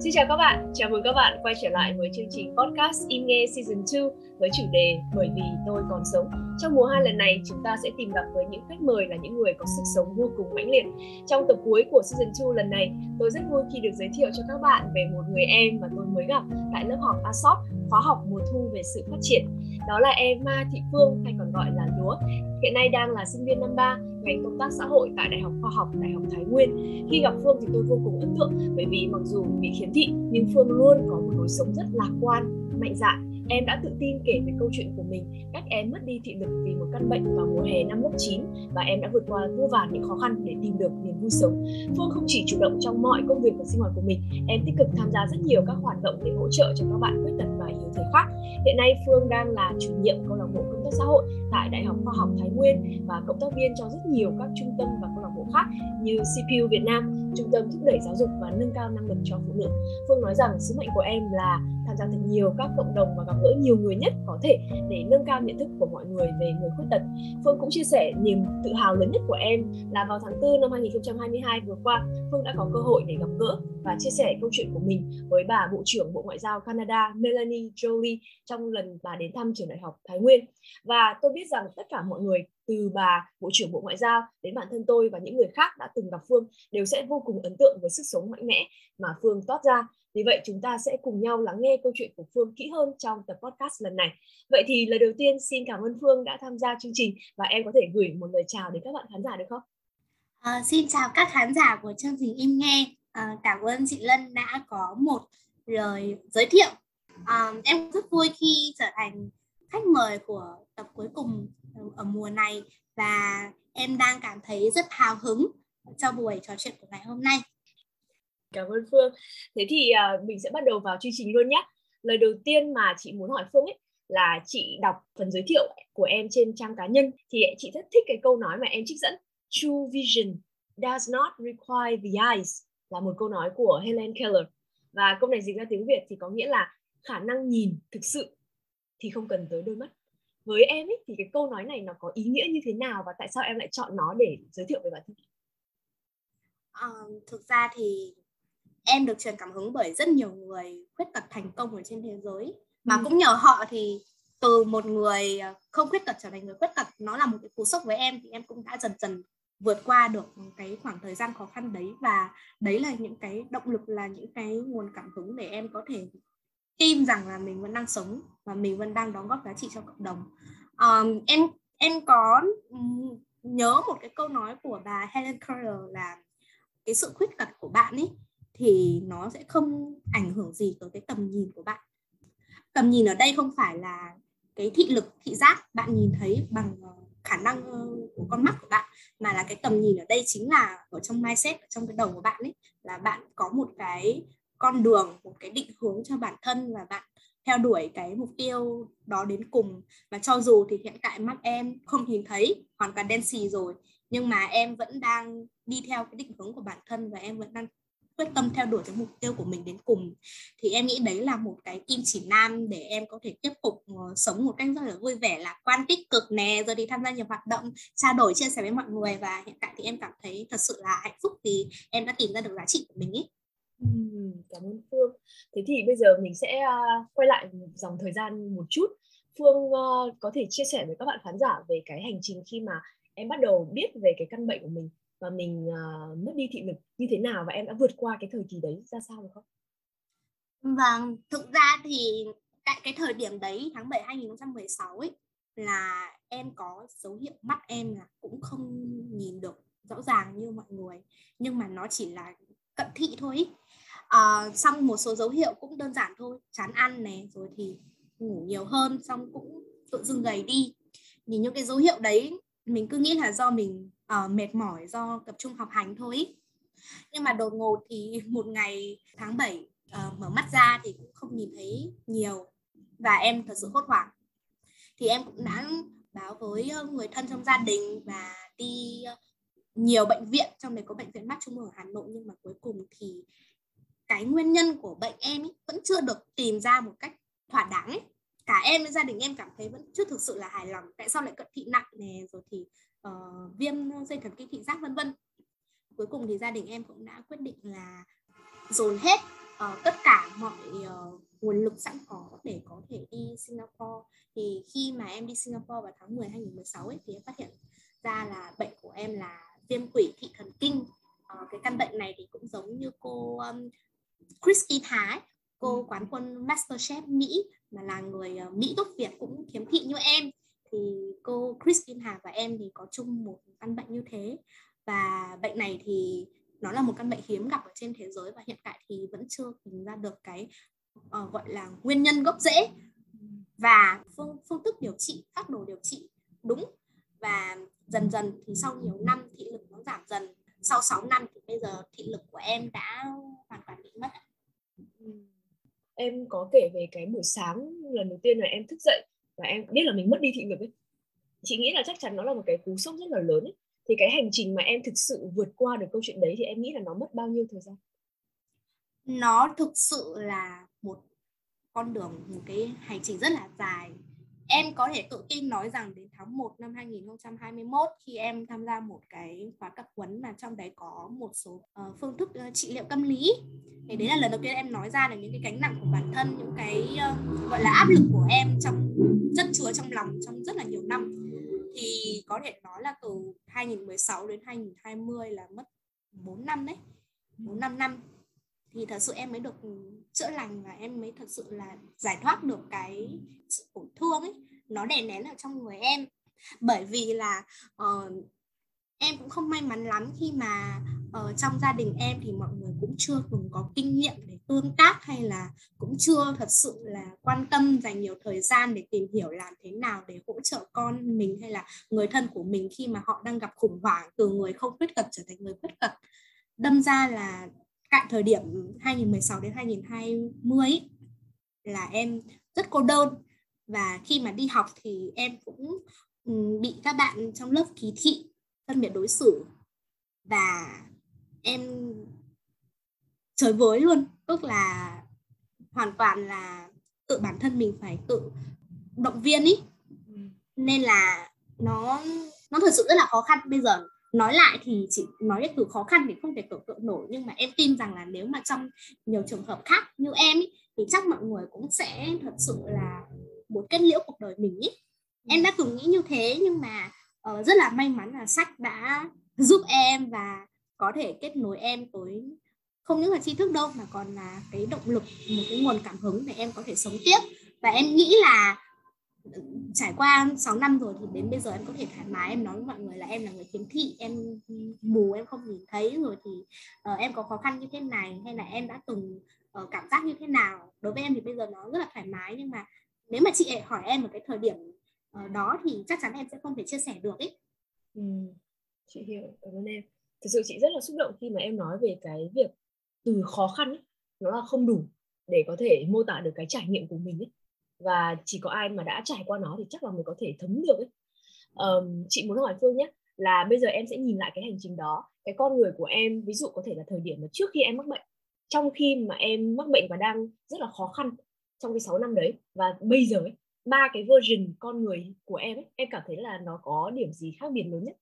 Xin chào các bạn, chào mừng các bạn quay trở lại với chương trình podcast Im Nghe Season 2 với chủ đề Bởi vì tôi còn sống. Trong mùa 2 lần này, chúng ta sẽ tìm gặp với những khách mời là những người có sức sống vô cùng mãnh liệt. Trong tập cuối của Season 2 lần này, tôi rất vui khi được giới thiệu cho các bạn về một người em mà tôi mới gặp tại lớp học ASOP, khóa học mùa thu về sự phát triển. Đó là em à, Thị Phương hay còn gọi là Lúa. Hiện nay đang là sinh viên năm 3 ngành công tác xã hội tại Đại học Khoa học Đại học Thái Nguyên. Khi gặp Phương thì tôi vô cùng ấn tượng bởi vì mặc dù bị khiếm thị nhưng Phương luôn có một lối sống rất lạc quan, mạnh dạn Em đã tự tin kể về câu chuyện của mình, cách em mất đi thị lực vì một căn bệnh vào mùa hè năm lớp 9 và em đã vượt qua vô vàn những khó khăn để tìm được niềm vui sống. Phương không chỉ chủ động trong mọi công việc và sinh hoạt của mình, em tích cực tham gia rất nhiều các hoạt động để hỗ trợ cho các bạn khuyết tật và yếu thế khác. Hiện nay Phương đang là chủ nhiệm câu lạc bộ công tác xã hội tại Đại học Khoa học Thái Nguyên và cộng tác viên cho rất nhiều các trung tâm và khác như CPU Việt Nam, trung tâm thúc đẩy giáo dục và nâng cao năng lực cho phụ nữ. Phương nói rằng sứ mệnh của em là tham gia thật nhiều các cộng đồng và gặp gỡ nhiều người nhất có thể để nâng cao nhận thức của mọi người về người khuyết tật. Phương cũng chia sẻ niềm tự hào lớn nhất của em là vào tháng 4 năm 2022 vừa qua, Phương đã có cơ hội để gặp gỡ và chia sẻ câu chuyện của mình với bà Bộ trưởng Bộ Ngoại giao Canada Melanie Jolie trong lần bà đến thăm trường đại học Thái Nguyên. Và tôi biết rằng tất cả mọi người từ bà Bộ trưởng Bộ Ngoại giao đến bản thân tôi và những người khác đã từng gặp Phương đều sẽ vô cùng ấn tượng với sức sống mạnh mẽ mà Phương toát ra. Vì vậy chúng ta sẽ cùng nhau lắng nghe câu chuyện của Phương kỹ hơn trong tập podcast lần này. Vậy thì lời đầu tiên xin cảm ơn Phương đã tham gia chương trình và em có thể gửi một lời chào đến các bạn khán giả được không? À, xin chào các khán giả của chương trình Im Nghe. À, cảm ơn chị Lân đã có một lời giới thiệu. À, em rất vui khi trở thành khách mời của tập cuối cùng ở mùa này và em đang cảm thấy rất hào hứng cho buổi trò chuyện của ngày hôm nay. Cảm ơn Phương. Thế thì uh, mình sẽ bắt đầu vào chương trình luôn nhé. Lời đầu tiên mà chị muốn hỏi Phương ấy là chị đọc phần giới thiệu của em trên trang cá nhân thì chị rất thích cái câu nói mà em trích dẫn True vision does not require the eyes là một câu nói của Helen Keller và câu này dịch ra tiếng Việt thì có nghĩa là khả năng nhìn thực sự thì không cần tới đôi mắt với em ấy thì cái câu nói này nó có ý nghĩa như thế nào và tại sao em lại chọn nó để giới thiệu về bản thân? À, thực ra thì em được truyền cảm hứng bởi rất nhiều người khuyết tật thành công ở trên thế giới. Mà ừ. cũng nhờ họ thì từ một người ờ, không khuyết tật trở thành người khuyết tật nó là một cái cú sốc với em thì em cũng đã dần dần vượt qua được cái khoảng thời gian khó khăn đấy. Và đấy là những cái động lực là những cái nguồn cảm hứng để em có thể tin rằng là mình vẫn đang sống và mình vẫn đang đóng góp giá trị cho cộng đồng. Um, em em có nhớ một cái câu nói của bà Helen Keller là cái sự khuyết tật của bạn ấy thì nó sẽ không ảnh hưởng gì tới cái tầm nhìn của bạn. Tầm nhìn ở đây không phải là cái thị lực thị giác bạn nhìn thấy bằng ờ, khả năng ờ, của con mắt của bạn mà là cái tầm nhìn ở đây chính là ở trong mindset ở trong cái đầu của bạn ấy là bạn có một cái con đường, một cái định hướng cho bản thân và bạn theo đuổi cái mục tiêu đó đến cùng. Và cho dù thì hiện tại mắt em không nhìn thấy, hoàn toàn đen xì rồi, nhưng mà em vẫn đang đi theo cái định hướng của bản thân và em vẫn đang quyết tâm theo đuổi cái mục tiêu của mình đến cùng. Thì em nghĩ đấy là một cái kim chỉ nam để em có thể tiếp tục ờ, sống một cách rất là vui vẻ, lạc quan, tích cực nè, rồi đi tham gia nhiều hoạt động, trao đổi, chia sẻ với mọi người. Và hiện tại thì em cảm thấy thật sự là hạnh phúc vì em đã tìm ra được giá trị của mình ý cảm ơn Phương. Thế thì bây giờ mình sẽ uh, quay lại dòng thời gian một chút. Phương uh, có thể chia sẻ với các bạn khán giả về cái hành trình khi mà em bắt đầu biết về cái căn bệnh của mình và mình uh, mất đi thị lực như thế nào và em đã vượt qua cái thời kỳ đấy ra sao được không? Vâng, thực ra thì tại cái thời điểm đấy tháng 7 2016 ấy là em có dấu hiệu mắt em là cũng không nhìn được rõ ràng như mọi người nhưng mà nó chỉ là cận thị thôi ý. À, xong một số dấu hiệu cũng đơn giản thôi chán ăn này rồi thì ngủ nhiều hơn xong cũng tự dưng gầy đi nhìn những cái dấu hiệu đấy mình cứ nghĩ là do mình uh, mệt mỏi do tập trung học hành thôi ý. nhưng mà đột ngột thì một ngày tháng 7 uh, ờ, mở mắt ra thì cũng không nhìn thấy nhiều và em thật sự hốt hoảng thì em cũng đã báo với người thân trong gia đình và đi nhiều bệnh viện trong đấy có bệnh viện mắt trung ương ở Hà Nội nhưng mà cuối cùng thì cái nguyên nhân của bệnh em ấy vẫn chưa được tìm ra một cách thỏa đáng ấy. Cả em với gia đình em cảm thấy vẫn chưa thực sự là hài lòng tại sao lại cận thị nặng nè rồi thì uh, viêm dây thần kinh thị giác vân vân. Cuối cùng thì gia đình em cũng đã quyết định là dồn hết uh, tất cả mọi uh, nguồn lực sẵn có để có thể đi Singapore. Thì khi mà em đi Singapore vào tháng 10 2016 ấy thì em phát hiện ra là bệnh của em là viêm quỷ thị thần kinh. Uh, cái căn bệnh này thì cũng giống như cô um, Christy Thái cô ừ. quán quân Masterchef Mỹ mà là người uh, Mỹ gốc Việt cũng khiếm thị như em. Thì cô Christine Hà và em thì có chung một căn bệnh như thế. Và bệnh này thì nó là một căn bệnh hiếm gặp ở trên thế giới và hiện tại thì vẫn chưa tìm ra được cái uh, gọi là nguyên nhân gốc rễ. Và phương phương thức điều trị phác đồ điều trị đúng. Và dần dần thì sau nhiều năm thị lực nó giảm dần sau 6 năm thì bây giờ thị lực của em đã hoàn toàn bị mất em có kể về cái buổi sáng lần đầu tiên là em thức dậy và em biết là mình mất đi thị lực ấy. Chị nghĩ là chắc chắn nó là một cái cú sốc rất là lớn ấy. thì cái hành trình mà em thực sự vượt qua được câu chuyện đấy thì em nghĩ là nó mất bao nhiêu thời gian? Nó thực sự là một con đường, một cái hành trình rất là dài em có thể tự tin nói rằng đến tháng 1 năm 2021 khi em tham gia một cái khóa tập huấn mà trong đấy có một số uh, phương thức uh, trị liệu tâm lý. Thì đấy là lần đầu tiên em nói ra được những cái gánh nặng của bản thân những cái uh, gọi là áp lực của em trong chất chứa trong lòng trong rất là nhiều năm. Thì có thể nói là từ 2016 đến 2020 là mất 4 năm đấy 4 năm năm thì thật sự em mới được ừ, chữa lành và em mới thật sự là giải thoát được cái sự tổn thương ấy nó đè nén ở trong người em. Bởi vì là uh, em cũng không may mắn lắm khi mà uh, trong gia đình em thì mọi người cũng chưa từng có kinh nghiệm để tương tác hay là cũng chưa thật sự là quan tâm dành nhiều thời gian để tìm hiểu làm thế nào để hỗ trợ con mình hay là người thân của mình khi mà họ đang gặp khủng hoảng từ người không khuyết tật trở thành người khuyết tật. Đâm ra là cạnh thời điểm 2016 đến 2020 là em rất cô đơn. Và khi mà đi học thì em cũng bị các bạn trong lớp kỳ thị phân biệt đối xử. Và em trời với luôn tức là hoàn toàn là tự bản thân mình phải tự động viên ý. Nên là nó nó thật sự rất là khó khăn bây giờ nói lại thì chỉ nói cái từ khó khăn thì không thể tưởng tượng nổi nhưng mà em tin rằng là nếu mà trong nhiều trường hợp khác như em ý, thì chắc mọi người cũng sẽ thật sự là một kết liễu cuộc đời mình ý. em đã từng nghĩ như thế nhưng mà uh, rất là may mắn là sách đã giúp em và có thể kết nối em với không những là tri thức đâu mà còn là cái động lực một cái nguồn cảm hứng để em có thể sống tiếp và em nghĩ là trải qua 6 năm rồi thì đến bây giờ em có thể thoải mái em nói với mọi người là em là người khiếm thị em mù em không nhìn thấy rồi thì uh, em có khó khăn như thế này hay là em đã từng uh, cảm giác như thế nào? Đối với em thì bây giờ nó rất là thoải mái nhưng mà nếu mà chị hỏi em ở cái thời điểm uh, đó thì chắc chắn em sẽ không thể chia sẻ được ấy. Ừ, chị hiểu cảm ơn em. Thực sự chị rất là xúc động khi mà em nói về cái việc từ khó khăn ấy, nó là không đủ để có thể mô tả được cái trải nghiệm của mình ấy và chỉ có ai mà đã trải qua nó thì chắc là mới có thể thấm được ấy. Um, chị muốn hỏi phương nhé là bây giờ em sẽ nhìn lại cái hành trình đó cái con người của em ví dụ có thể là thời điểm mà trước khi em mắc bệnh trong khi mà em mắc bệnh và đang rất là khó khăn trong cái 6 năm đấy và bây giờ ấy, ba cái version con người của em ấy, em cảm thấy là nó có điểm gì khác biệt lớn nhất?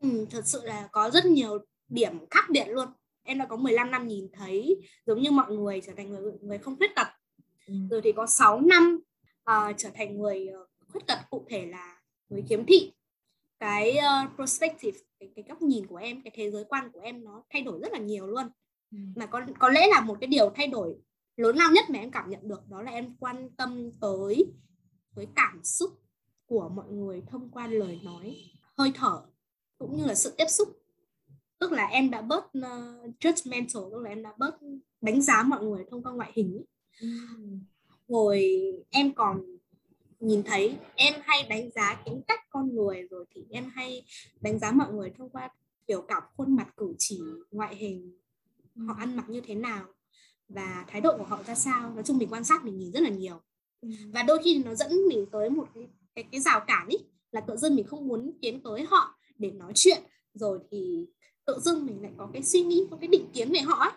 Ừ, thật sự là có rất nhiều điểm khác biệt luôn. Em đã có 15 năm nhìn thấy giống như mọi người trở thành người người không khuyết tật ừ. rồi thì có 6 năm uh, trở thành người uh, khuyết tật cụ thể là người khiếm thị cái uh, perspective cái, cái góc nhìn của em cái thế giới quan của em nó thay đổi rất là nhiều luôn ừ. mà có có lẽ là một cái điều thay đổi lớn lao nhất mà em cảm nhận được đó là em quan tâm tới với cảm xúc của mọi người thông qua lời nói hơi thở cũng như là sự tiếp xúc tức là em đã bớt uh, judgmental tức là em đã bớt đánh giá mọi người thông qua ngoại hình hồi em còn nhìn thấy em hay đánh giá tính cách con người rồi thì em hay đánh giá mọi người thông qua biểu cảm khuôn mặt cử chỉ ngoại hình họ ăn mặc như thế nào và thái độ của họ ra sao. Nói chung mình quan sát mình nhìn rất là nhiều. Và đôi khi nó dẫn mình tới một cái cái, cái rào cản ý là tự dưng mình không muốn tiến tới họ để nói chuyện. Rồi thì tự dưng mình lại có cái suy nghĩ có cái định kiến về họ ấy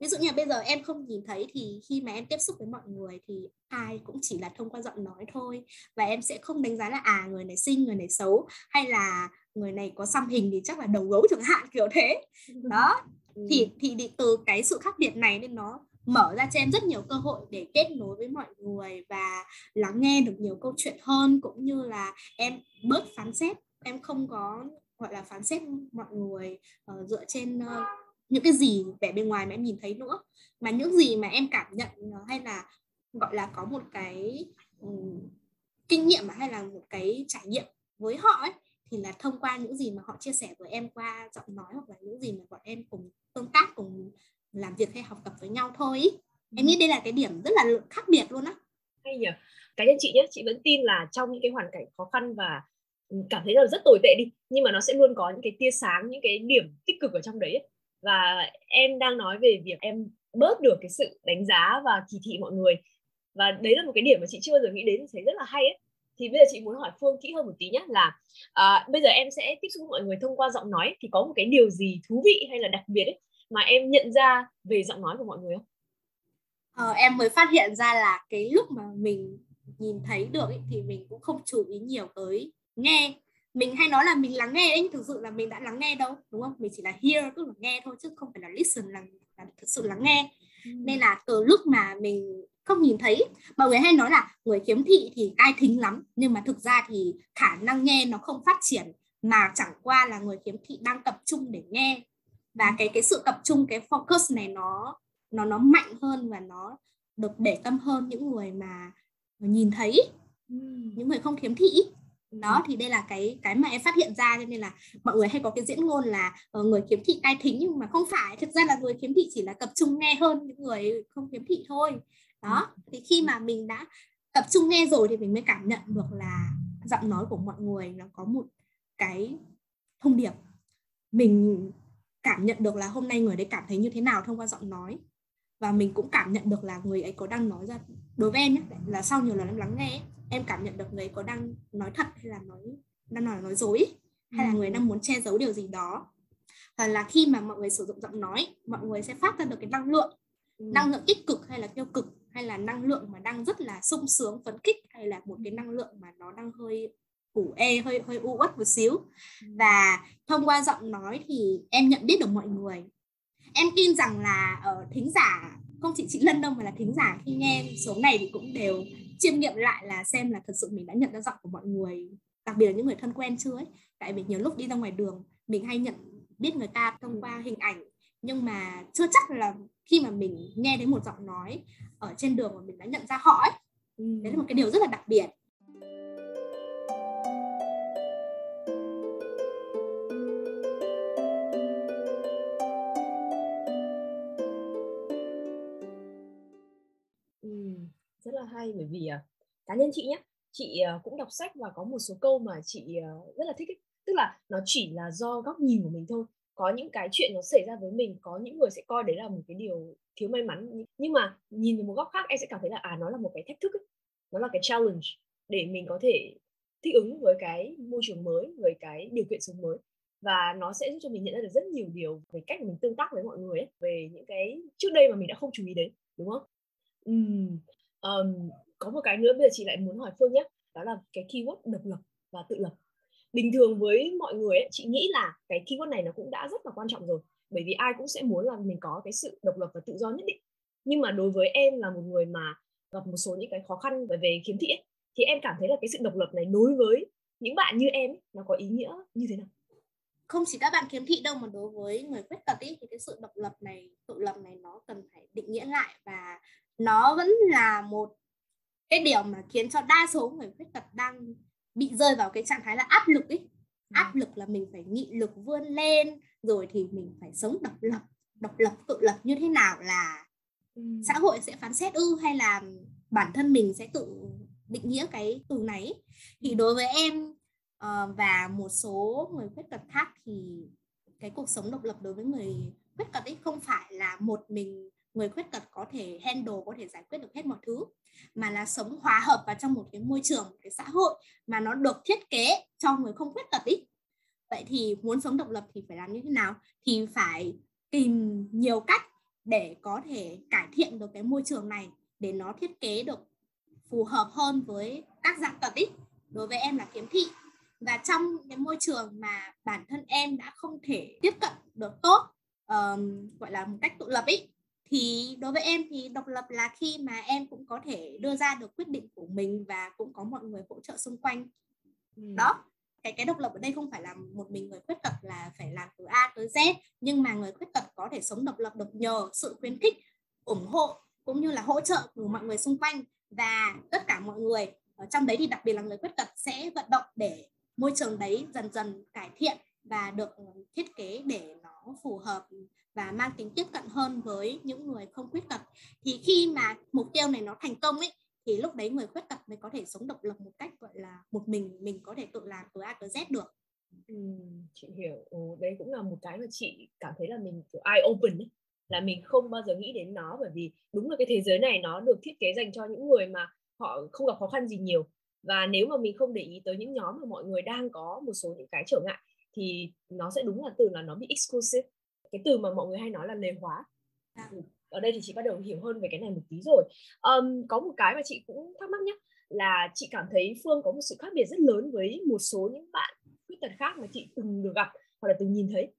ví dụ như là bây giờ em không nhìn thấy thì khi mà em tiếp xúc với mọi người thì ai cũng chỉ là thông qua giọng nói thôi. Và em sẽ không đánh giá là à người này xinh người này xấu hay là người này có xăm hình thì chắc là đầu gấu chẳng hạn kiểu thế. Đó. Thì thì từ cái sự khác biệt này nên nó mở ra cho em rất nhiều cơ hội để kết nối với mọi người và lắng nghe được nhiều câu chuyện hơn cũng như là em bớt phán xét. Em không có gọi là phán xét mọi người uh, dựa trên uh, những cái gì vẻ bên ngoài mà em nhìn thấy nữa mà những gì mà em cảm nhận uh, hay là gọi là có một cái um, kinh nghiệm hay là một cái trải nghiệm với họ ấy thì là thông qua những gì mà họ chia sẻ với em qua giọng nói hoặc là những gì mà bọn em cùng tương tác cùng làm việc hay học tập với nhau thôi ý. em nghĩ đây là cái điểm rất là khác biệt luôn á hay nhỉ cá nhân chị nhé chị vẫn tin là trong những cái hoàn cảnh khó khăn và ừ, cảm thấy là rất tồi tệ đi nhưng mà nó sẽ luôn có những cái tia sáng những cái điểm tích cực ở trong đấy ấy và em đang nói về việc em bớt được cái sự đánh giá và kỳ thị mọi người. Và đấy là một cái điểm mà chị chưa bao giờ nghĩ đến thấy rất là hay ấy. Thì bây giờ chị muốn hỏi Phương kỹ hơn một tí nhé là à, bây giờ em sẽ tiếp xúc với mọi người thông qua giọng nói thì có một cái điều gì thú vị hay là đặc biệt ấy mà em nhận ra về giọng nói của mọi người không? Ờ, em mới phát hiện ra là cái lúc mà mình nhìn thấy được ấy, thì mình cũng không chú ý nhiều tới nghe mình hay nói là mình lắng nghe ấy thực sự là mình đã lắng nghe đâu đúng không? Mình chỉ là hear tức là nghe thôi chứ không phải là listen là, là thực sự lắng nghe. Ừ. nên là từ lúc mà mình không nhìn thấy mọi người hay nói là người khiếm thị thì ai thính lắm nhưng mà thực ra thì khả năng nghe nó không phát triển mà chẳng qua là người khiếm thị đang tập trung để nghe. Và cái cái sự tập trung cái focus này nó nó nó mạnh hơn và nó được để tâm hơn những người mà nhìn thấy. Những người không khiếm thị đó thì đây là cái cái mà em phát hiện ra cho nên là mọi người hay có cái diễn ngôn là uh, người khiếm thị tai thính nhưng mà không phải. Thực ra là người khiếm thị chỉ là tập trung nghe hơn những người không khiếm thị thôi. Đó thì khi mà mình đã tập trung nghe rồi thì mình mới cảm nhận được là giọng nói của mọi người nó có một cái thông điệp. Mình cảm nhận được là hôm nay người đấy cảm thấy như thế nào thông qua giọng nói. Và mình cũng cảm nhận được là người ấy có đang nói ra đối với em nhé là sau nhiều lần em lắng nghe em cảm nhận được người có đang nói thật hay là nói đang nói nói dối hay là người ừ. đang muốn che giấu điều gì đó hoặc là khi mà mọi người sử dụng giọng nói mọi người sẽ phát ra được cái năng lượng ừ. năng lượng tích cực hay là tiêu cực hay là năng lượng mà đang rất là sung sướng phấn khích hay là một cái năng lượng mà nó đang hơi ủ ê hơi hơi u uất một xíu ừ. và thông qua giọng nói thì em nhận biết được mọi người em tin rằng là ở thính giả không chỉ chị Lân đâu mà là thính giả khi nghe số này thì cũng đều chiêm nghiệm lại là xem là thật sự mình đã nhận ra giọng của mọi người đặc biệt là những người thân quen chưa ấy. Tại vì nhiều lúc đi ra ngoài đường mình hay nhận biết người ta thông qua hình ảnh nhưng mà chưa chắc là khi mà mình nghe thấy một giọng nói ở trên đường mà mình đã nhận ra họ ấy. Ừ. đấy là một cái điều rất là đặc biệt bởi vì uh, cá nhân chị nhé chị uh, cũng đọc sách và có một số câu mà chị uh, rất là thích ấy. tức là nó chỉ là do góc nhìn của mình thôi có những cái chuyện nó xảy ra với mình có những người sẽ coi đấy là một cái điều thiếu may mắn nhưng mà nhìn từ một góc khác em sẽ cảm thấy là à nó là một cái thách thức ấy. nó là cái challenge để mình có thể thích ứng với cái môi trường mới với cái điều kiện sống mới và nó sẽ giúp cho mình nhận ra được rất nhiều điều về cách mình tương tác với mọi người ấy, về những cái trước đây mà mình đã không chú ý đến đúng không? um, um, có một cái nữa bây giờ chị lại muốn hỏi Phương nhé. Đó là cái keyword độc lập và tự lập. Bình thường với mọi người ấy, chị nghĩ là cái keyword này nó cũng đã rất là quan trọng rồi. Bởi vì ai cũng sẽ muốn là mình có cái sự độc lập và tự do nhất định. Nhưng mà đối với em là một người mà gặp một số những cái khó khăn về về khiếm thị ấy, thì em cảm thấy là cái sự độc lập này đối với những bạn như em ấy, nó có ý nghĩa như thế nào? Không chỉ các bạn khiếm thị đâu mà đối với người khuyết tật ý, thì cái sự độc lập này tự lập này nó cần phải định nghĩa lại và nó vẫn là một cái điều mà khiến cho đa số người khuyết tật đang bị rơi vào cái trạng thái là áp lực ấy áp lực là mình phải nghị lực vươn lên rồi thì mình phải sống độc lập. Độc lập tự lập như thế nào là ừ. xã hội sẽ phán xét ư hay là bản thân mình sẽ tự định nghĩa cái từ này thì đối với em uh, và một số người khuyết tật khác thì cái cuộc sống độc lập đối với người khuyết tật ấy không phải là một mình người khuyết tật có thể handle có thể giải quyết được hết mọi thứ. Mà là sống hòa hợp vào trong một cái môi trường một cái xã hội mà nó được thiết kế cho người không khuyết tật ý. Vậy thì muốn sống độc lập thì phải làm như thế nào? Thì phải tìm nhiều cách để có thể cải thiện được cái môi trường này để nó thiết kế được phù hợp hơn với các dạng tật ý đối với em là kiếm thị. Và trong cái môi trường mà bản thân em đã không thể tiếp cận được tốt um, gọi là một cách tự lập ý thì đối với em thì độc lập là khi mà em cũng có thể đưa ra được quyết định của mình và cũng có mọi người hỗ trợ xung quanh. Ừ. đó cái cái độc lập ở đây không phải là một mình người khuyết tật là phải làm từ A tới Z nhưng mà người khuyết tật có thể sống độc lập được nhờ sự khuyến khích ủng hộ cũng như là hỗ trợ của mọi người xung quanh và tất cả mọi người. Ở trong đấy thì đặc biệt là người khuyết tật sẽ vận động để môi trường đấy dần dần cải thiện và được ờ, thiết kế để nó phù hợp và mang tính tiếp cận hơn với những người không khuyết tật. Thì khi mà mục tiêu này nó thành công ấy thì lúc đấy người khuyết tật mới có thể sống độc lập một cách gọi là một mình mình có thể tự làm từ A tới Z được. Ừ, chị hiểu. Ừ, đấy cũng là một cái mà chị cảm thấy là mình kiểu eye open ấy là mình không bao giờ nghĩ đến nó bởi vì đúng là cái thế giới này nó được thiết kế dành cho những người mà họ không gặp khó khăn gì nhiều. Và nếu mà mình không để ý tới những nhóm mà mọi người đang có một số những cái trở ngại thì nó sẽ đúng là từ là nó bị exclusive cái từ mà mọi người hay nói là lề hóa à. ở đây thì chị bắt đầu hiểu hơn về cái này một tí rồi um, có một cái mà chị cũng thắc mắc nhé là chị cảm thấy phương có một sự khác biệt rất lớn với một số những bạn khuyết tật khác mà chị từng được gặp hoặc là từng nhìn thấy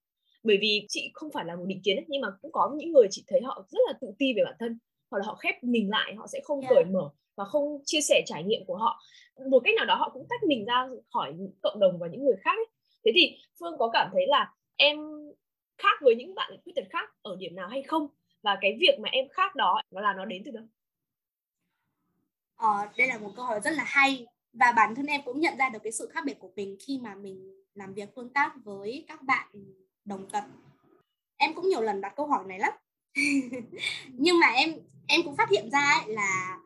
bởi vì chị không phải là một định kiến ấy, nhưng mà cũng có những người chị thấy họ rất là tự ti về bản thân hoặc là họ khép mình lại họ sẽ không yeah. cởi mở và không chia sẻ trải nghiệm của họ một cách nào đó họ cũng tách mình ra khỏi cộng đồng và những người khác ấy thế thì phương có cảm thấy là em khác với những bạn khuyết tật khác ở điểm nào hay không? Và cái việc mà em khác đó nó là nó đến từ đâu? Ờ, đây là một câu hỏi rất là hay. Và bản thân em cũng nhận ra được cái sự khác biệt của mình khi mà mình làm việc tương tác với các bạn đồng tật. Em cũng nhiều lần đặt câu hỏi này lắm. Nhưng mà em em cũng phát hiện ra ấy là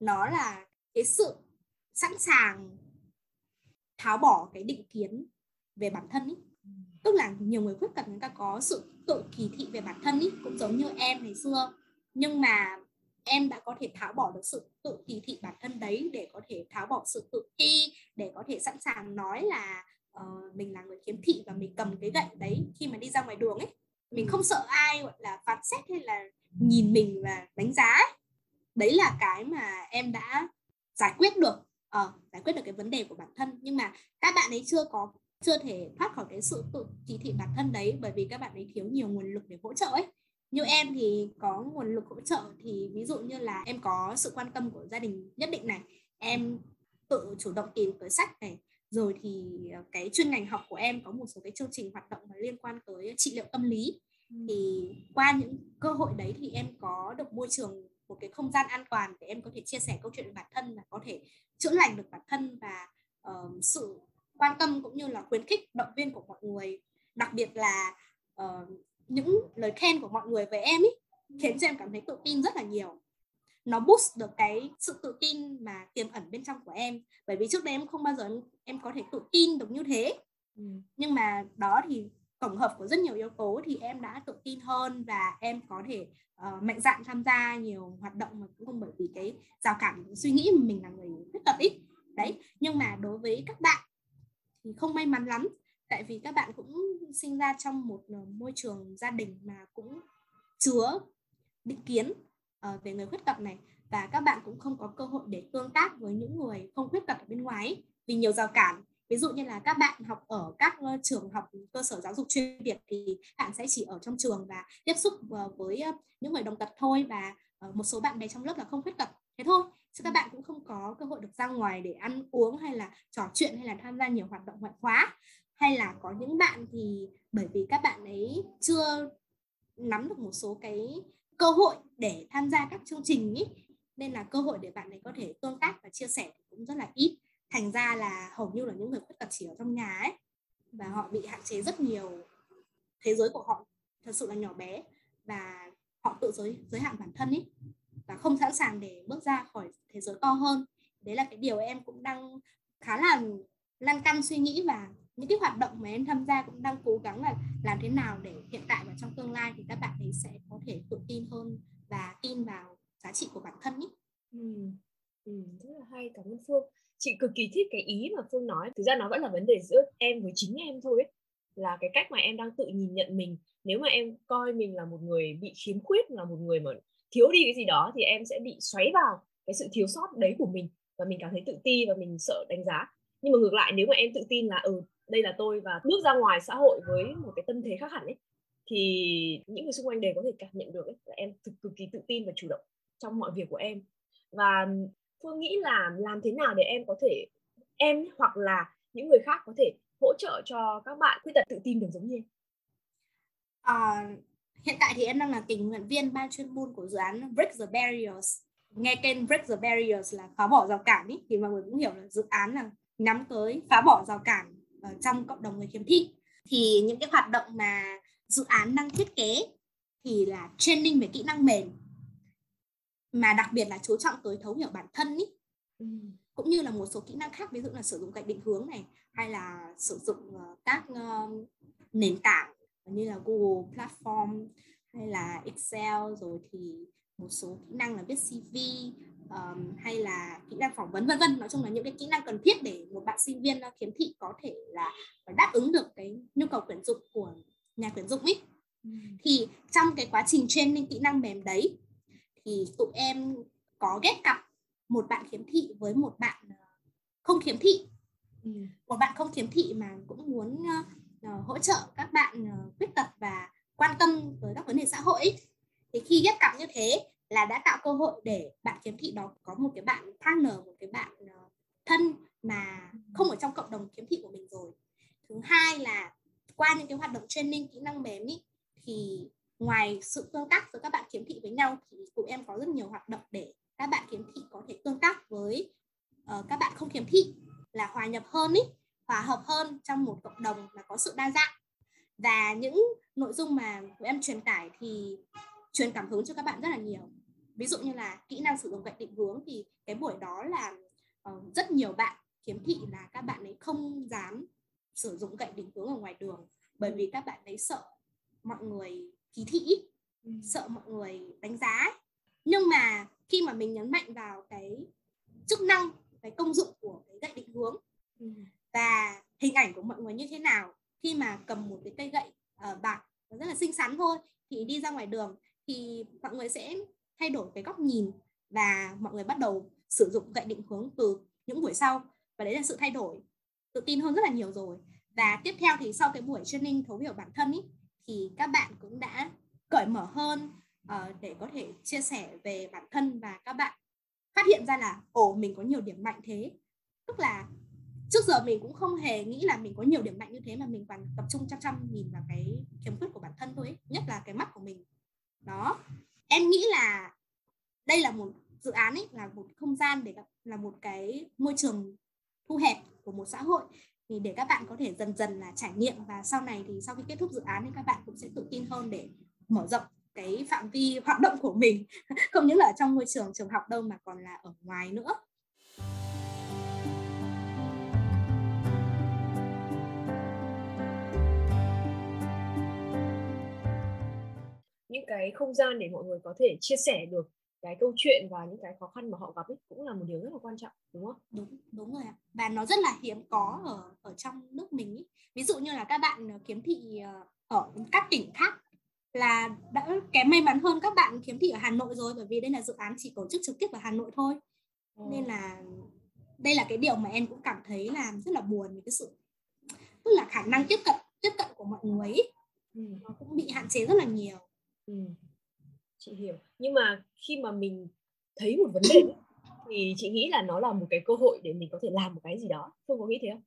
nó là cái sự sẵn sàng tháo bỏ cái định kiến về bản thân ý. tức là nhiều người khuyết tật người ta có sự tự kỳ thị về bản thân ý, cũng giống như em ngày xưa nhưng mà em đã có thể tháo bỏ được sự tự kỳ thị bản thân đấy để có thể tháo bỏ sự tự ti để có thể sẵn sàng nói là uh, mình là người khiếm thị và mình cầm cái gậy đấy khi mà đi ra ngoài đường ấy mình không sợ ai gọi là phán xét hay là nhìn mình và đánh giá ấy. đấy là cái mà em đã giải quyết được uh, giải quyết được cái vấn đề của bản thân nhưng mà các bạn ấy chưa có chưa thể thoát khỏi cái sự tự chỉ thị bản thân đấy bởi vì các bạn ấy thiếu nhiều nguồn lực để hỗ trợ ấy. Như em thì có nguồn lực hỗ trợ thì ví dụ như là em có sự quan tâm của gia đình nhất định này em tự chủ động tìm tới sách này rồi thì ờ, cái chuyên ngành học của em có một số cái chương trình hoạt động mà liên quan tới trị liệu tâm lý. Thì qua những cơ hội đấy thì em có được môi trường một cái không gian an toàn để em có thể chia sẻ câu chuyện về bản thân và có thể chữa lành được bản thân và uh, sự quan tâm cũng như là khuyến khích động viên của mọi người. Đặc biệt là uh, những lời khen của mọi người về em ấy khiến cho em cảm thấy tự tin rất là nhiều. Nó boost được cái sự tự tin mà tiềm ẩn bên trong của em. Bởi vì trước đây em không bao giờ em, em có thể tự tin được như thế. Ừ. nhưng mà đó thì tổng hợp của rất nhiều yếu tố thì em đã tự tin hơn và em có thể uh, mạnh dạn tham gia nhiều hoạt động mà cũng không bởi vì cái rào cản suy nghĩ mình là người khuyết tật ít đấy nhưng mà đối với các bạn thì không may mắn lắm. Tại vì các bạn cũng sinh ra trong một ờ, môi trường gia đình mà cũng chứa định kiến uh, về người khuyết tật này. Và các bạn cũng không có cơ hội để tương tác với những người không khuyết tật ở bên ngoài ấy, vì nhiều rào cản. Ví dụ như là các bạn học ở các trường học cơ sở giáo dục chuyên biệt thì bạn sẽ chỉ ở trong trường và tiếp xúc ờ, với những người đồng tật thôi và một số bạn bè trong lớp là không khuyết tật. Thế thôi chứ các bạn cũng không có cơ hội được ra ngoài để ăn uống hay là trò chuyện hay là tham gia nhiều hoạt động ngoại khóa. Hay là có những bạn thì bởi vì các bạn ấy chưa nắm được một số cái cơ hội để tham gia các chương trình ý, nên là cơ hội để bạn ấy có thể tương tác và chia sẻ cũng rất là ít. Thành ra là hầu như là những người khuyết tật chỉ ở trong nhà ấy, và họ bị hạn chế rất nhiều. Thế giới của họ thật sự là nhỏ bé, và họ tự giới giới hạn bản thân ấy và không sẵn sàng để bước ra khỏi thế giới to hơn đấy là cái điều em cũng đang khá là lăn căng suy nghĩ và những cái hoạt động mà em tham gia cũng đang cố gắng là làm thế nào để hiện tại và trong tương lai thì các bạn ấy sẽ có thể tự tin hơn và tin vào giá trị của bản thân ý. Ừ. Ừ, rất là hay cảm ơn Phương chị cực kỳ thích cái ý mà Phương nói thực ra nó vẫn là vấn đề giữa em với chính em thôi ấy. là cái cách mà em đang tự nhìn nhận mình nếu mà em coi mình là một người bị khiếm khuyết là một người mà thiếu đi cái gì đó thì em sẽ bị xoáy vào cái sự thiếu sót đấy của mình và mình cảm thấy tự ti và mình sợ đánh giá. Nhưng mà ngược lại nếu mà em tự tin là ừ đây là tôi và bước ra ngoài xã hội với một cái tâm thế khác hẳn ấy thì những người xung quanh đều có thể cảm nhận được ấy, là em thực cực kỳ tự tin và chủ động trong mọi việc của em. Và phương nghĩ là làm thế nào để em có thể em hoặc là những người khác có thể hỗ trợ cho các bạn khuyết tật tự tin được giống như em? À, hiện tại thì em đang là tình nguyện viên ban chuyên môn của dự án Break the Barriers nghe kênh Break the Barriers là phá bỏ rào cản ý, thì mọi người cũng hiểu là dự án là nhắm tới phá bỏ rào cản ở trong cộng đồng người khiếm thị thì những cái hoạt động mà dự án đang thiết kế thì là training về kỹ năng mềm mà đặc biệt là chú trọng tới thấu hiểu bản thân ý. Ừ. cũng như là một số kỹ năng khác ví dụ là sử dụng gạch định hướng này hay là sử dụng uh, các uh, nền tảng như là Google Platform hay là Excel rồi thì một số kỹ năng là viết CV um, hay là kỹ năng phỏng vấn vân vân nói chung là những cái kỹ năng cần thiết để một bạn sinh viên khiếm thị có thể là đáp ứng được cái nhu cầu tuyển dụng của nhà tuyển dụng ấy ừ. thì trong cái quá trình training kỹ năng mềm đấy thì tụi em có ghép cặp một bạn khiếm thị với một bạn ờ, không khiếm thị ừ. một bạn không khiếm thị mà cũng muốn uh, hỗ trợ các bạn uh, khuyết tật và quan tâm với các vấn đề xã hội thì khi ghép cặp như thế là đã tạo cơ hội để bạn khiếm thị đó có một cái bạn partner một cái bạn uh, thân mà không ở trong cộng đồng khiếm thị của mình rồi. Thứ hai là qua những cái hoạt động training kỹ năng mềm ý, thì ngoài sự tương tác giữa các bạn khiếm thị với nhau thì tụi em có rất nhiều hoạt động để các bạn khiếm thị có thể tương tác với uh, các bạn không khiếm thị là hòa nhập hơn ý, hòa hợp hơn trong một cộng đồng là có sự đa dạng và những nội dung mà tụi em truyền tải thì truyền cảm hứng cho các bạn rất là nhiều ví dụ như là kỹ năng sử dụng gạch định hướng thì cái buổi đó là uh, rất nhiều bạn khiếm thị là các bạn ấy không dám sử dụng gậy định hướng ở ngoài đường bởi vì các bạn ấy sợ mọi người kỳ thị ừ. sợ mọi người đánh giá nhưng mà khi mà mình nhấn mạnh vào cái chức năng cái công dụng của cái gậy định hướng ừ và hình ảnh của mọi người như thế nào khi mà cầm một cái cây gậy uh, bạc rất là xinh xắn thôi thì đi ra ngoài đường thì mọi người sẽ thay đổi cái góc nhìn và mọi người bắt đầu sử dụng gậy định hướng từ những buổi sau. Và đấy là sự thay đổi tự tin hơn rất là nhiều rồi. Và tiếp theo thì sau cái buổi training thấu hiểu bản thân ý, thì các bạn cũng đã cởi mở hơn uh, để có thể chia sẻ về bản thân và các bạn phát hiện ra là ồ mình có nhiều điểm mạnh thế. Tức là trước giờ mình cũng không hề nghĩ là mình có nhiều điểm mạnh như thế mà mình toàn tập trung chăm chăm nhìn vào cái khiếm khuyết của bản thân thôi ấy. nhất là cái mắt của mình. Đó. Em nghĩ là đây là một dự án ấy, là một không gian để là một cái môi trường thu hẹp của một xã hội. Thì để các bạn có thể dần dần là trải nghiệm và sau này thì sau khi kết thúc dự án thì các bạn cũng sẽ tự tin hơn để mở rộng cái phạm vi hoạt động của mình. Không những là ở trong môi trường trường học đâu mà còn là ở ngoài nữa. Những cái không gian để mọi người có thể chia sẻ được cái câu chuyện và những cái khó khăn mà họ gặp ấy cũng là một điều rất là quan trọng đúng không? Đúng đúng rồi ạ. Và nó rất là hiếm có ở ở trong nước mình ý. Ví dụ như là các bạn ờ, kiếm thị ờ, ở các tỉnh khác là đã kém may mắn hơn các bạn kiếm thị ở Hà Nội rồi bởi vì đây là dự án chỉ tổ chức trực tiếp ở Hà Nội thôi. Ừ. Nên là đây là cái điều mà em cũng cảm thấy là rất là buồn vì cái sự tức là khả năng tiếp cận tiếp cận của mọi người ý, ừ. nó cũng bị hạn chế rất là nhiều. Ừ chị hiểu. Nhưng mà khi mà mình thấy một vấn đề thì chị nghĩ là nó là một cái cơ hội để mình có thể làm một cái gì đó. Phương có nghĩ thế không?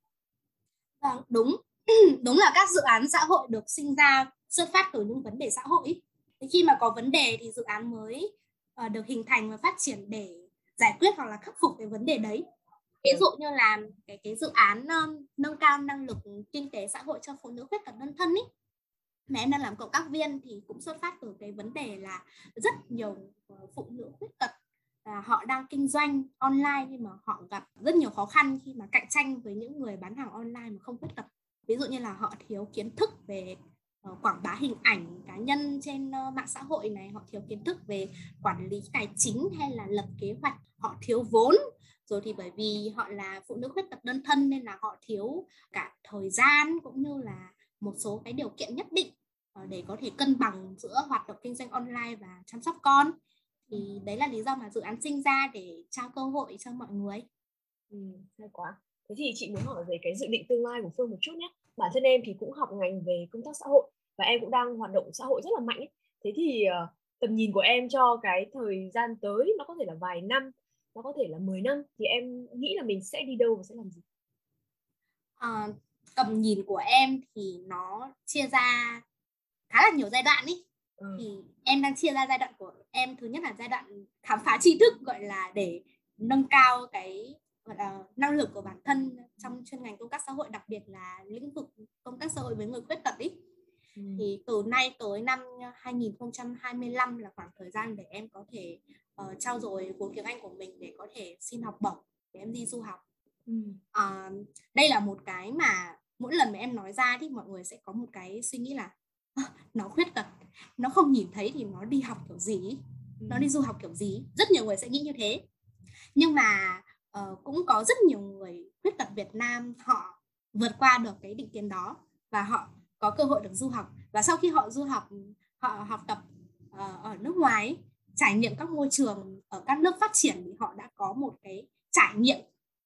Vâng đúng. Đúng là các dự án xã hội được sinh ra xuất phát từ những vấn đề xã hội thì khi mà có vấn đề thì dự án mới uh, được hình thành và phát triển để giải quyết hoặc là khắc phục cái vấn đề đấy. Ví dụ như là cái cái dự án um, nâng cao năng lực kinh tế xã hội cho phụ nữ khuyết tật đơn thân ấy mà em đang làm cộng tác viên thì cũng xuất phát từ cái vấn đề là rất nhiều ờ, phụ nữ khuyết tật là họ đang kinh doanh online nhưng mà họ gặp rất nhiều khó khăn khi mà cạnh tranh với những người bán hàng online mà không khuyết tật. Ví dụ như là họ thiếu kiến thức về uh, quảng bá hình ảnh cá nhân trên uh, mạng xã hội này họ thiếu kiến thức về quản lý tài chính hay là lập kế hoạch họ thiếu vốn. Rồi thì bởi vì họ là phụ nữ khuyết tật đơn thân nên là họ thiếu cả thời gian cũng như là một số cái điều kiện nhất định ờ, để có thể cân bằng giữa hoạt động kinh doanh online và chăm sóc con. Thì đấy là lý do mà dự án sinh ra để trao cơ hội cho mọi người. Ừ, hay quá. Thế thì chị muốn hỏi về cái dự định tương lai của phương một chút nhé. Bản thân em thì cũng học ngành về công tác xã hội và em cũng đang hoạt động xã hội rất là mạnh ấy. thế thì uh, tầm nhìn của em cho cái thời gian tới nó có thể là vài năm nó có thể là 10 năm thì em nghĩ là mình sẽ đi đâu và sẽ làm gì? À, tầm nhìn của em thì nó chia ra khá là nhiều giai đoạn ý ừ. thì em đang chia ra giai đoạn của em thứ nhất là giai đoạn khám phá tri thức gọi là để nâng cao cái gọi là năng lực của bản thân trong chuyên ngành công tác xã hội đặc biệt là lĩnh vực công tác xã hội với người khuyết tật ý ừ. thì từ nay tới năm 2025 là khoảng thời gian để em có thể uh, trao dồi vốn tiếng Anh của mình để có thể xin học bổng để em đi du học ừ. uh, đây là một cái mà mỗi lần mà em nói ra thì mọi người sẽ có một cái suy nghĩ là nó khuyết tật nó không nhìn thấy thì nó đi học kiểu gì nó đi du học kiểu gì rất nhiều người sẽ nghĩ như thế. Nhưng mà uh, cũng có rất nhiều người khuyết tật Việt Nam họ vượt qua được cái định kiến đó và họ có cơ hội được du học. Và sau khi họ du học họ học tập uh, ở nước ngoài trải nghiệm các môi trường ở các nước phát triển thì họ đã có một cái trải nghiệm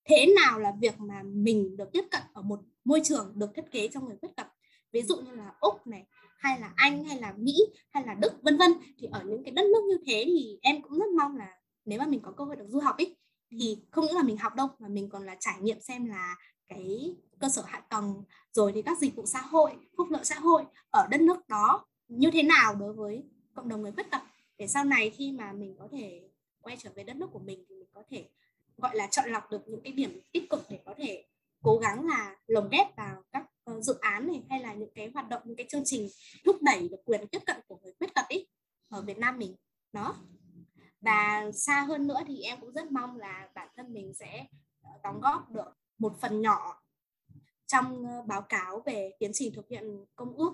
thế nào là việc mà mình được tiếp cận ở một môi trường được thiết kế cho người khuyết tật? Ví dụ như là úc này hay là anh hay là mỹ hay là đức vân vân. Thì ở những cái đất nước như thế thì em cũng rất mong là nếu mà mình có cơ hội được du học ấy thì không những là mình học đâu mà mình còn là trải nghiệm xem là cái cơ sở hạ tầng rồi thì các dịch vụ xã hội phúc lợi xã hội ở đất nước đó như thế nào đối với cộng đồng người khuyết tật. Để sau này khi mà mình có thể quay trở về đất nước của mình thì mình có thể gọi là chọn lọc được những cái điểm tích cực để có thể cố gắng là lồng ghép vào các uh, dự án này hay là những cái hoạt động những cái chương trình thúc đẩy được quyền tiếp cận của người khuyết tật ý ở Việt Nam mình đó. Và xa hơn nữa thì em cũng rất mong là bản thân mình sẽ ờ, đóng góp được một phần nhỏ trong ờ, báo cáo về tiến trình thực hiện công ước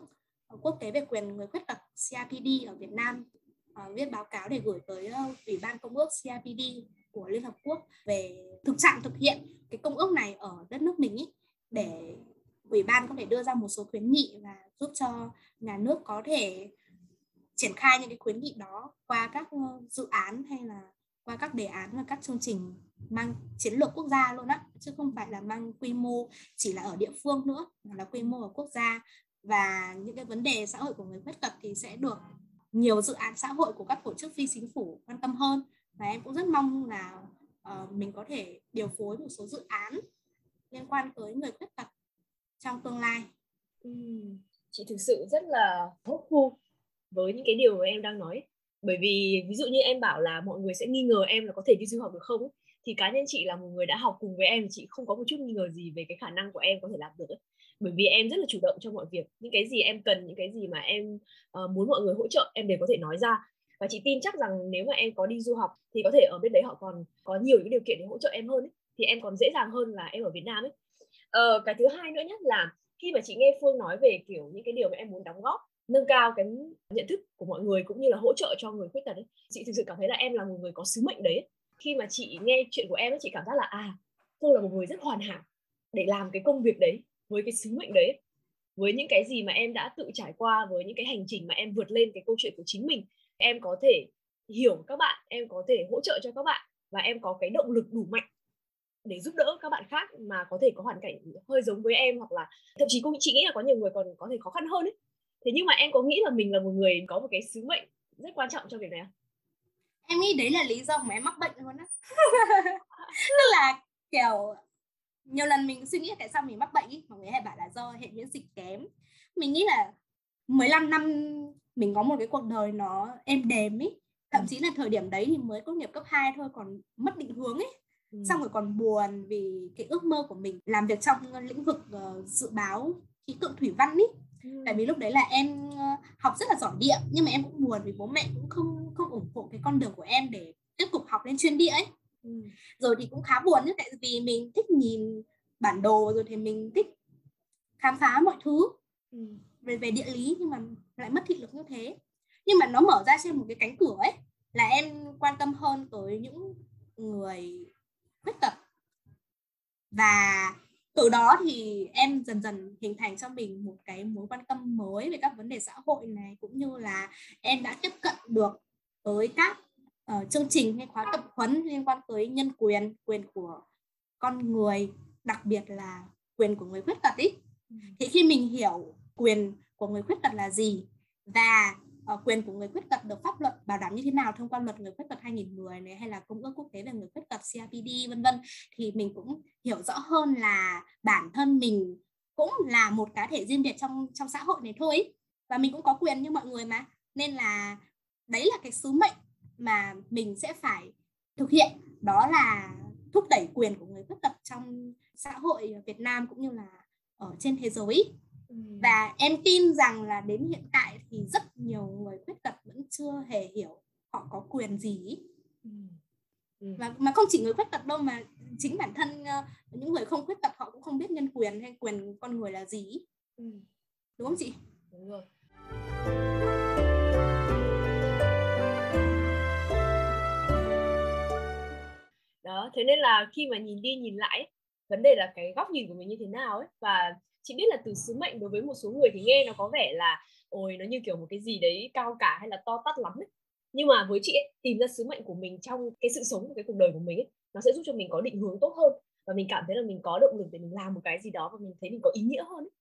quốc tế về quyền người khuyết tật CRPD ở Việt Nam viết báo cáo để gửi tới Ủy ban Công ước CRPD của Liên Hợp Quốc về thực trạng thực hiện cái công ước này ở đất nước mình ý, để Ủy ban có thể đưa ra một số khuyến nghị và giúp cho nhà nước có thể triển khai những cái khuyến nghị đó qua các ờ, dự án hay là qua các đề án và các chương trình mang chiến lược quốc gia luôn á chứ không phải là mang quy mô chỉ là ở địa phương nữa mà là quy mô ở quốc gia. Và những cái vấn đề xã hội của người khuyết tật thì sẽ được nhiều dự án xã hội của các tổ chức phi chính phủ quan tâm hơn và em cũng rất mong là uh, mình có thể điều phối một số dự án liên quan tới người khuyết tật trong tương lai. Ừ, chị thực sự rất là hopeful với những cái điều mà em đang nói. Bởi vì ví dụ như em bảo là mọi người sẽ nghi ngờ em là có thể đi du học được không thì cá nhân chị là một người đã học cùng với em chị không có một chút nghi ngờ gì về cái khả năng của em có thể làm được ấy. Bởi vì em rất là chủ động trong mọi việc. Những cái gì em cần những cái gì mà em uh, muốn mọi người hỗ trợ em đều có thể nói ra và chị tin chắc rằng nếu mà em có đi du học thì có thể ở bên đấy họ còn có nhiều những điều kiện để hỗ trợ em hơn ấy. thì em còn dễ dàng hơn là em ở Việt Nam ấy. Ờ, cái thứ hai nữa nhất là khi mà chị nghe Phương nói về kiểu những cái điều mà em muốn đóng góp nâng cao cái nhận thức của mọi người cũng như là hỗ trợ cho người khuyết tật ấy chị thực sự cảm thấy là em là một người có sứ mệnh đấy khi mà chị nghe chuyện của em ấy, chị cảm giác là à Phương là một người rất hoàn hảo để làm cái công việc đấy với cái sứ mệnh đấy với những cái gì mà em đã tự trải qua với những cái hành trình mà em vượt lên cái câu chuyện của chính mình em có thể hiểu các bạn, em có thể hỗ trợ cho các bạn và em có cái động lực đủ mạnh để giúp đỡ các bạn khác mà có thể có hoàn cảnh hơi giống với em hoặc là thậm chí cũng chị nghĩ là có nhiều người còn có thể khó khăn hơn ấy. Thế nhưng mà em có nghĩ là mình là một người có một cái sứ mệnh rất quan trọng trong việc này không? Em nghĩ đấy là lý do mà em mắc bệnh luôn á. Tức là, kiểu, nhiều lần mình suy nghĩ tại sao mình mắc bệnh ý, mọi người hay bảo là do hệ miễn dịch kém. Mình nghĩ là 15 năm mình có một cái cuộc đời nó êm đềm ý thậm chí là thời điểm đấy thì mới tốt nghiệp cấp 2 thôi còn mất định hướng ấy ừ. xong rồi còn buồn vì cái ước mơ của mình làm việc trong lĩnh vực uh, dự báo khí tượng thủy văn ý ừ. tại vì lúc đấy là em uh, học rất là giỏi địa nhưng mà em cũng buồn vì bố mẹ cũng không không ủng hộ cái con đường của em để tiếp tục học lên chuyên địa ấy ừ. rồi thì cũng khá buồn chứ tại vì mình thích nhìn bản đồ rồi thì mình thích khám phá mọi thứ ừ. về về địa lý nhưng mà lại mất thị lực như thế. Nhưng mà nó mở ra trên một cái cánh cửa ấy là em quan tâm hơn tới những người khuyết tật. Và từ đó thì em dần dần hình thành cho mình một cái mối quan tâm mới về các vấn đề xã hội này cũng như là em đã tiếp cận được tới các uh, chương trình hay khóa tập huấn liên quan tới nhân quyền quyền của con người đặc biệt là quyền của người khuyết tật ý. Thì khi mình hiểu quyền của người khuyết tật là gì và uh, quyền của người khuyết tật được pháp luật bảo đảm như thế nào thông qua luật người khuyết tật 2010 này hay là công ước quốc tế về người khuyết tật CRPD vân vân thì mình cũng hiểu rõ hơn là bản thân mình cũng là một cá thể riêng biệt trong trong xã hội này thôi và mình cũng có quyền như mọi người mà nên là đấy là cái sứ mệnh mà mình sẽ phải thực hiện đó là thúc đẩy quyền của người khuyết tật trong xã hội Việt Nam cũng như là ở trên thế giới và em tin rằng là đến hiện tại thì rất nhiều người khuyết tật vẫn chưa hề hiểu họ có quyền gì ừ. Ừ. và mà không chỉ người khuyết tật đâu mà chính bản thân uh, những người không khuyết tật họ cũng không biết nhân quyền hay quyền con người là gì đúng không chị? Đúng rồi. Đó thế nên là khi mà nhìn đi nhìn lại vấn đề là cái góc nhìn của mình như thế nào ấy và chị biết là từ sứ mệnh đối với một số người thì nghe nó có vẻ là ôi nó như kiểu một cái gì đấy cao cả hay là to tát lắm ấy nhưng mà với chị ấy, tìm ra sứ mệnh của mình trong cái sự sống của cái cuộc đời của mình ấy nó sẽ giúp cho mình có định hướng tốt hơn và mình cảm thấy là mình có động lực để mình làm một cái gì đó và mình thấy mình có ý nghĩa hơn ấy.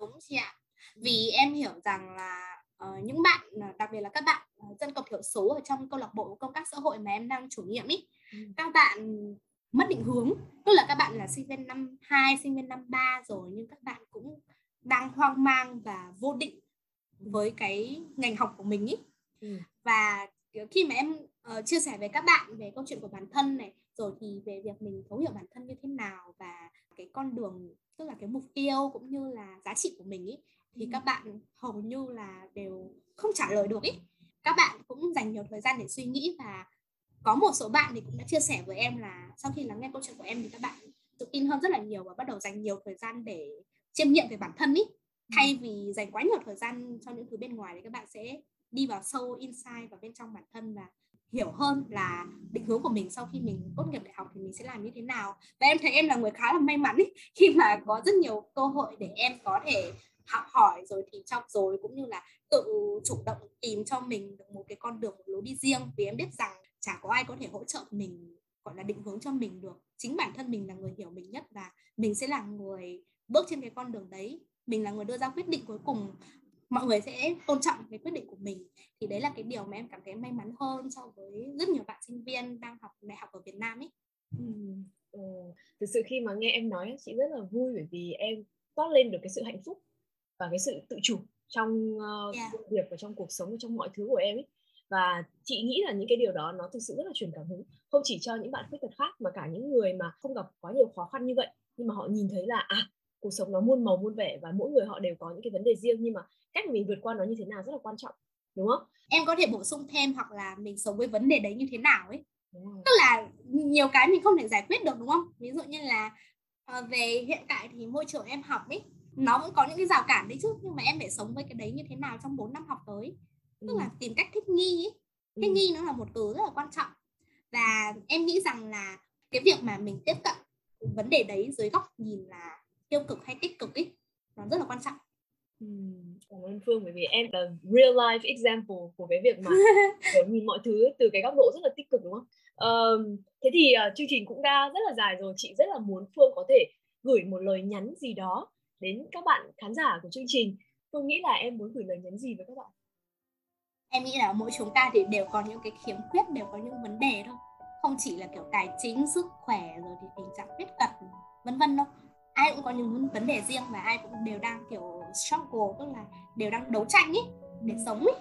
đúng chị ạ vì em hiểu rằng là uh, những bạn đặc biệt là các bạn uh, dân tộc thiểu số ở trong câu lạc bộ công tác xã hội mà em đang chủ nhiệm ý ừ. các bạn mất định hướng tức là các bạn là sinh viên năm 2, sinh viên năm 3 rồi nhưng các bạn cũng đang hoang mang và vô định với cái ngành học của mình ý ừ. và khi mà em uh, chia sẻ với các bạn về câu chuyện của bản thân này rồi thì về việc mình thấu hiểu bản thân như thế nào và cái con đường tức là cái mục tiêu cũng như là giá trị của mình ý thì ừ. các bạn hầu như là đều không trả lời được ý các bạn cũng dành nhiều thời gian để suy nghĩ và có một số bạn thì cũng đã chia sẻ với em là sau khi lắng nghe câu chuyện của em thì các bạn tự tin hơn rất là nhiều và bắt đầu dành nhiều thời gian để chiêm nghiệm về bản thân ý. Ừ. thay vì dành quá nhiều thời gian cho những thứ bên ngoài thì các bạn sẽ đi vào sâu inside vào bên trong bản thân và hiểu hơn là định hướng của mình sau khi mình tốt nghiệp đại học thì mình sẽ làm như thế nào. Và em thấy em là người khá là may mắn ý, khi mà có rất nhiều cơ hội để em có thể học hỏi rồi thì trong rồi cũng như là tự chủ động tìm cho mình được một cái con đường một lối đi riêng. Vì em biết rằng chả có ai có thể hỗ trợ mình gọi là định hướng cho mình được chính bản thân mình là người hiểu mình nhất và mình sẽ là người bước trên cái con đường đấy mình là người đưa ra quyết định cuối cùng mọi người sẽ tôn trọng cái quyết định của mình thì đấy là cái điều mà em cảm thấy may mắn hơn so với rất nhiều bạn sinh viên đang học đại học ở Việt Nam ấy. Ừ. Ừ. Thực sự khi mà nghe em nói chị rất là vui bởi vì em toát lên được cái sự hạnh phúc và cái sự tự chủ trong uh, yeah. công việc và trong cuộc sống và trong mọi thứ của em ấy và chị nghĩ là những cái điều đó nó thực sự rất là truyền cảm hứng. Không chỉ cho những bạn khuyết tật khác mà cả những người mà không gặp quá nhiều khó khăn như vậy. Nhưng mà họ nhìn thấy là à cuộc sống nó muôn màu muôn vẻ và mỗi người họ đều có những cái vấn đề riêng. Nhưng mà cách mình vượt qua nó như thế nào rất là quan trọng đúng không? Em có thể bổ sung thêm hoặc là mình sống với vấn đề đấy như thế nào ấy. Tức là nhiều cái mình không thể giải quyết được đúng không? Ví dụ như là uh, về hiện tại thì môi trường em học ấy nó cũng có những cái rào cản đấy chứ. Nhưng mà em phải sống với cái đấy như thế nào trong 4 năm học tới tức ừ. là tìm cách thích nghi ấy. thích ừ. nghi nó là một từ rất là quan trọng và em nghĩ rằng là cái việc mà mình tiếp cận vấn đề đấy dưới góc nhìn là tiêu cực hay tích cực ấy nó rất là quan trọng cảm ơn Phương bởi vì em là real life example của cái việc mà nhìn mọi thứ từ cái góc độ rất là tích cực đúng không? Um, thế thì uh, chương trình cũng đã rất là dài rồi, chị rất là muốn Phương có thể gửi một lời nhắn gì đó đến các bạn khán giả của chương trình. Phương nghĩ là em muốn gửi lời nhắn gì với các bạn? Em nghĩ là mỗi chúng ta thì đều có những cái khiếm khuyết, đều có những vấn đề thôi. Không chỉ là kiểu tài chính, sức khỏe rồi thì tình trạng khuyết tật vân vân đâu. Ai cũng có những vấn đề riêng và ai cũng đều đang kiểu struggle tức là đều đang đấu tranh ý để sống ý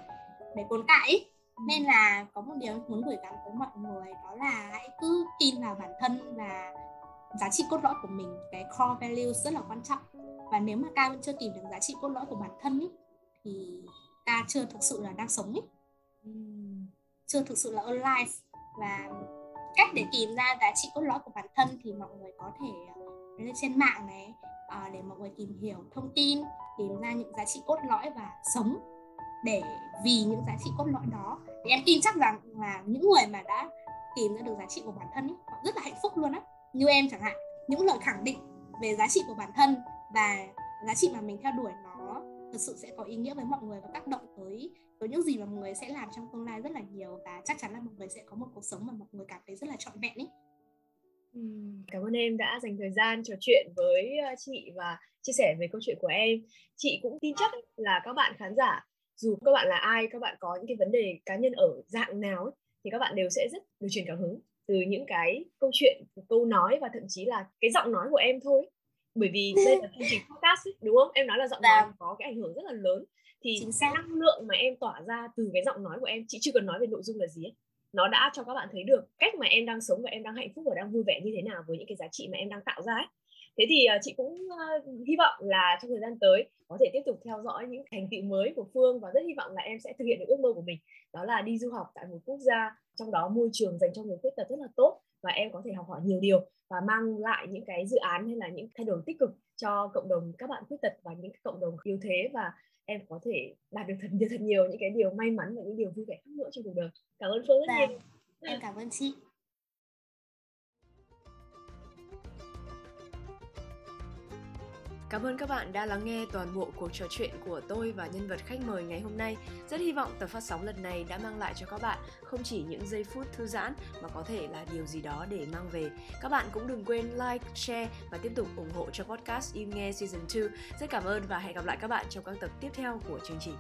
để tồn tại ý. Nên là có một điều muốn gửi gắm tới mọi người đó là hãy cứ tin vào bản thân và giá trị cốt lõi của mình. Cái core values rất là quan trọng. Và nếu mà ca vẫn chưa tìm được giá trị cốt lõi của bản thân ý, thì ca chưa thực sự là đang sống ý. chưa thực sự là alive. Và cách để tìm ra giá trị cốt lõi của bản thân thì mọi người có thể lên trên mạng này à, để mọi người tìm hiểu thông tin tìm ra những giá trị cốt lõi và sống để vì những giá trị cốt lõi đó. Thì em tin chắc rằng là những người mà đã tìm ra được giá trị của bản thân ấy, họ rất là hạnh phúc luôn á. Như em chẳng hạn những lời khẳng định về giá trị của bản thân và giá trị mà mình theo đuổi nó thực sự sẽ có ý nghĩa với mọi người và tác động tới tới những gì mà mọi người sẽ làm trong tương lai rất là nhiều và chắc chắn là mọi người sẽ có một cuộc sống mà mọi người cảm thấy rất là trọn vẹn ấy Cảm ơn em đã dành thời gian trò chuyện với ờ, chị và chia sẻ về câu chuyện của em. Chị cũng tin chắc là các bạn khán giả dù các bạn là ai, các bạn có những cái vấn đề cá nhân ở dạng nào thì các bạn đều sẽ rất được truyền cảm hứng từ những cái câu chuyện, câu nói và thậm chí là cái giọng nói của em thôi. Bởi vì đây là chương trình podcast ấy, đúng không? Em nói là giọng nói dạ. có cái ảnh hưởng rất là lớn thì Chính xác. năng lượng mà em tỏa ra từ cái giọng nói của em chị chưa cần nói về nội dung là gì ấy nó đã cho các bạn thấy được cách mà em đang sống và em đang hạnh phúc và đang vui vẻ như thế nào với những cái giá trị mà em đang tạo ra ấy thế thì uh, chị cũng uh, hy vọng là trong thời gian tới có thể tiếp tục theo dõi những thành tựu mới của phương và rất hy vọng là em sẽ thực hiện được ước mơ của mình đó là đi du học tại một quốc gia trong đó môi trường dành cho người khuyết tật rất là tốt và em có thể học hỏi nhiều điều và mang lại những cái dự án hay là những thay đổi tích cực cho cộng đồng các bạn khuyết tật và những cộng đồng yếu thế. Và em có thể đạt được thật nhiều thật nhiều những cái điều may mắn và những điều vui vẻ khác nữa trong cuộc đời. Cảm ơn phương rất dạ, nhiều. Em cảm ơn chị Cảm ơn các bạn đã lắng nghe toàn bộ cuộc trò chuyện của tôi và nhân vật khách mời ngày hôm nay. Rất hy vọng tập phát sóng lần này đã mang lại cho các bạn không chỉ những giây phút thư giãn mà có thể là điều gì đó để mang về. Các bạn cũng đừng quên like, share và tiếp tục ủng hộ cho podcast Im Nghe Season 2. Rất cảm ơn và hẹn gặp lại các bạn trong các tập tiếp theo của chương trình.